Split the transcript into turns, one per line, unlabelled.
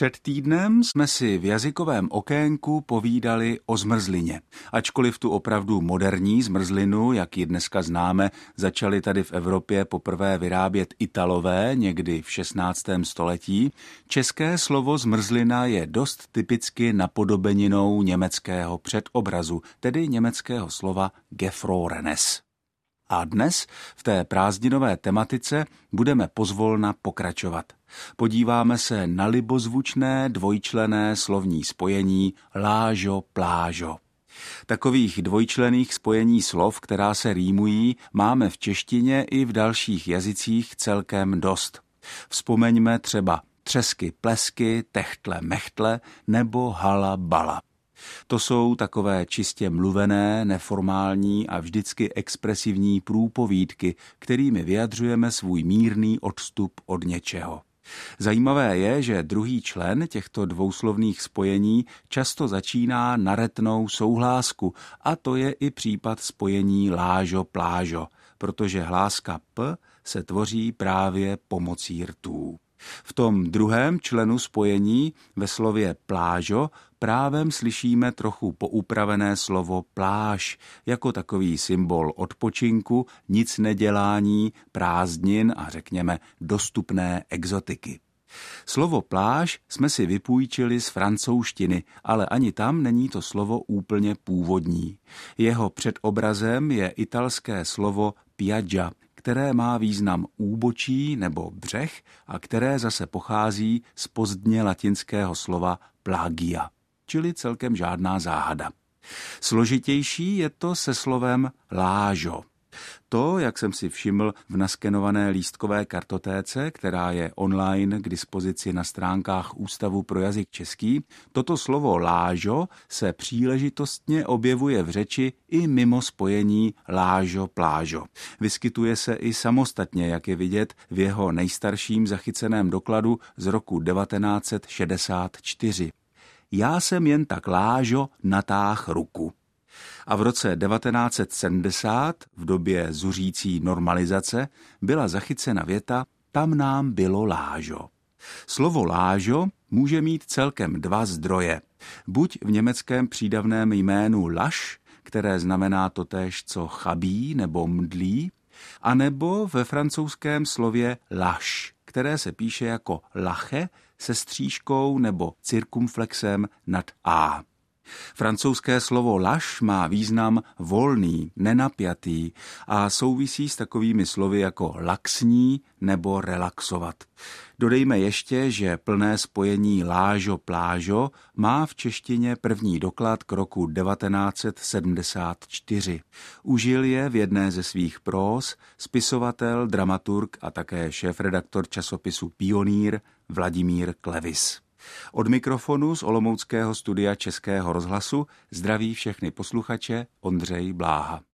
Před týdnem jsme si v jazykovém okénku povídali o zmrzlině. Ačkoliv tu opravdu moderní zmrzlinu, jak ji dneska známe, začali tady v Evropě poprvé vyrábět Italové někdy v 16. století, české slovo zmrzlina je dost typicky napodobeninou německého předobrazu, tedy německého slova gefrorenes. A dnes v té prázdninové tematice budeme pozvolna pokračovat. Podíváme se na libozvučné dvojčlené slovní spojení lážo plážo. Takových dvojčlených spojení slov, která se rýmují, máme v češtině i v dalších jazycích celkem dost. Vzpomeňme třeba třesky plesky, techtle mechtle nebo hala bala. To jsou takové čistě mluvené, neformální a vždycky expresivní průpovídky, kterými vyjadřujeme svůj mírný odstup od něčeho. Zajímavé je, že druhý člen těchto dvouslovných spojení často začíná naretnou souhlásku a to je i případ spojení lážo-plážo, protože hláska p se tvoří právě pomocí rtů. V tom druhém členu spojení ve slově plážo právem slyšíme trochu poupravené slovo pláž jako takový symbol odpočinku, nic nedělání, prázdnin a řekněme dostupné exotiky. Slovo pláž jsme si vypůjčili z francouzštiny, ale ani tam není to slovo úplně původní. Jeho předobrazem je italské slovo piaggia, které má význam úbočí nebo břeh a které zase pochází z pozdně latinského slova plagia, čili celkem žádná záhada. Složitější je to se slovem lážo. To, jak jsem si všiml v naskenované lístkové kartotéce, která je online k dispozici na stránkách Ústavu pro jazyk český, toto slovo lážo se příležitostně objevuje v řeči i mimo spojení lážo-plážo. Vyskytuje se i samostatně, jak je vidět v jeho nejstarším zachyceném dokladu z roku 1964. Já jsem jen tak lážo natáh ruku a v roce 1970, v době zuřící normalizace, byla zachycena věta Tam nám bylo lážo. Slovo lážo může mít celkem dva zdroje. Buď v německém přídavném jménu laš, které znamená totéž co chabí nebo mdlí, anebo ve francouzském slově laš, které se píše jako lache se střížkou nebo cirkumflexem nad a. Francouzské slovo laš má význam volný, nenapjatý a souvisí s takovými slovy jako laxní nebo relaxovat. Dodejme ještě, že plné spojení lážo-plážo má v češtině první doklad k roku 1974. Užil je v jedné ze svých prós spisovatel, dramaturg a také šéf-redaktor časopisu Pionýr Vladimír Klevis. Od mikrofonu z Olomouckého studia Českého rozhlasu zdraví všechny posluchače Ondřej Bláha.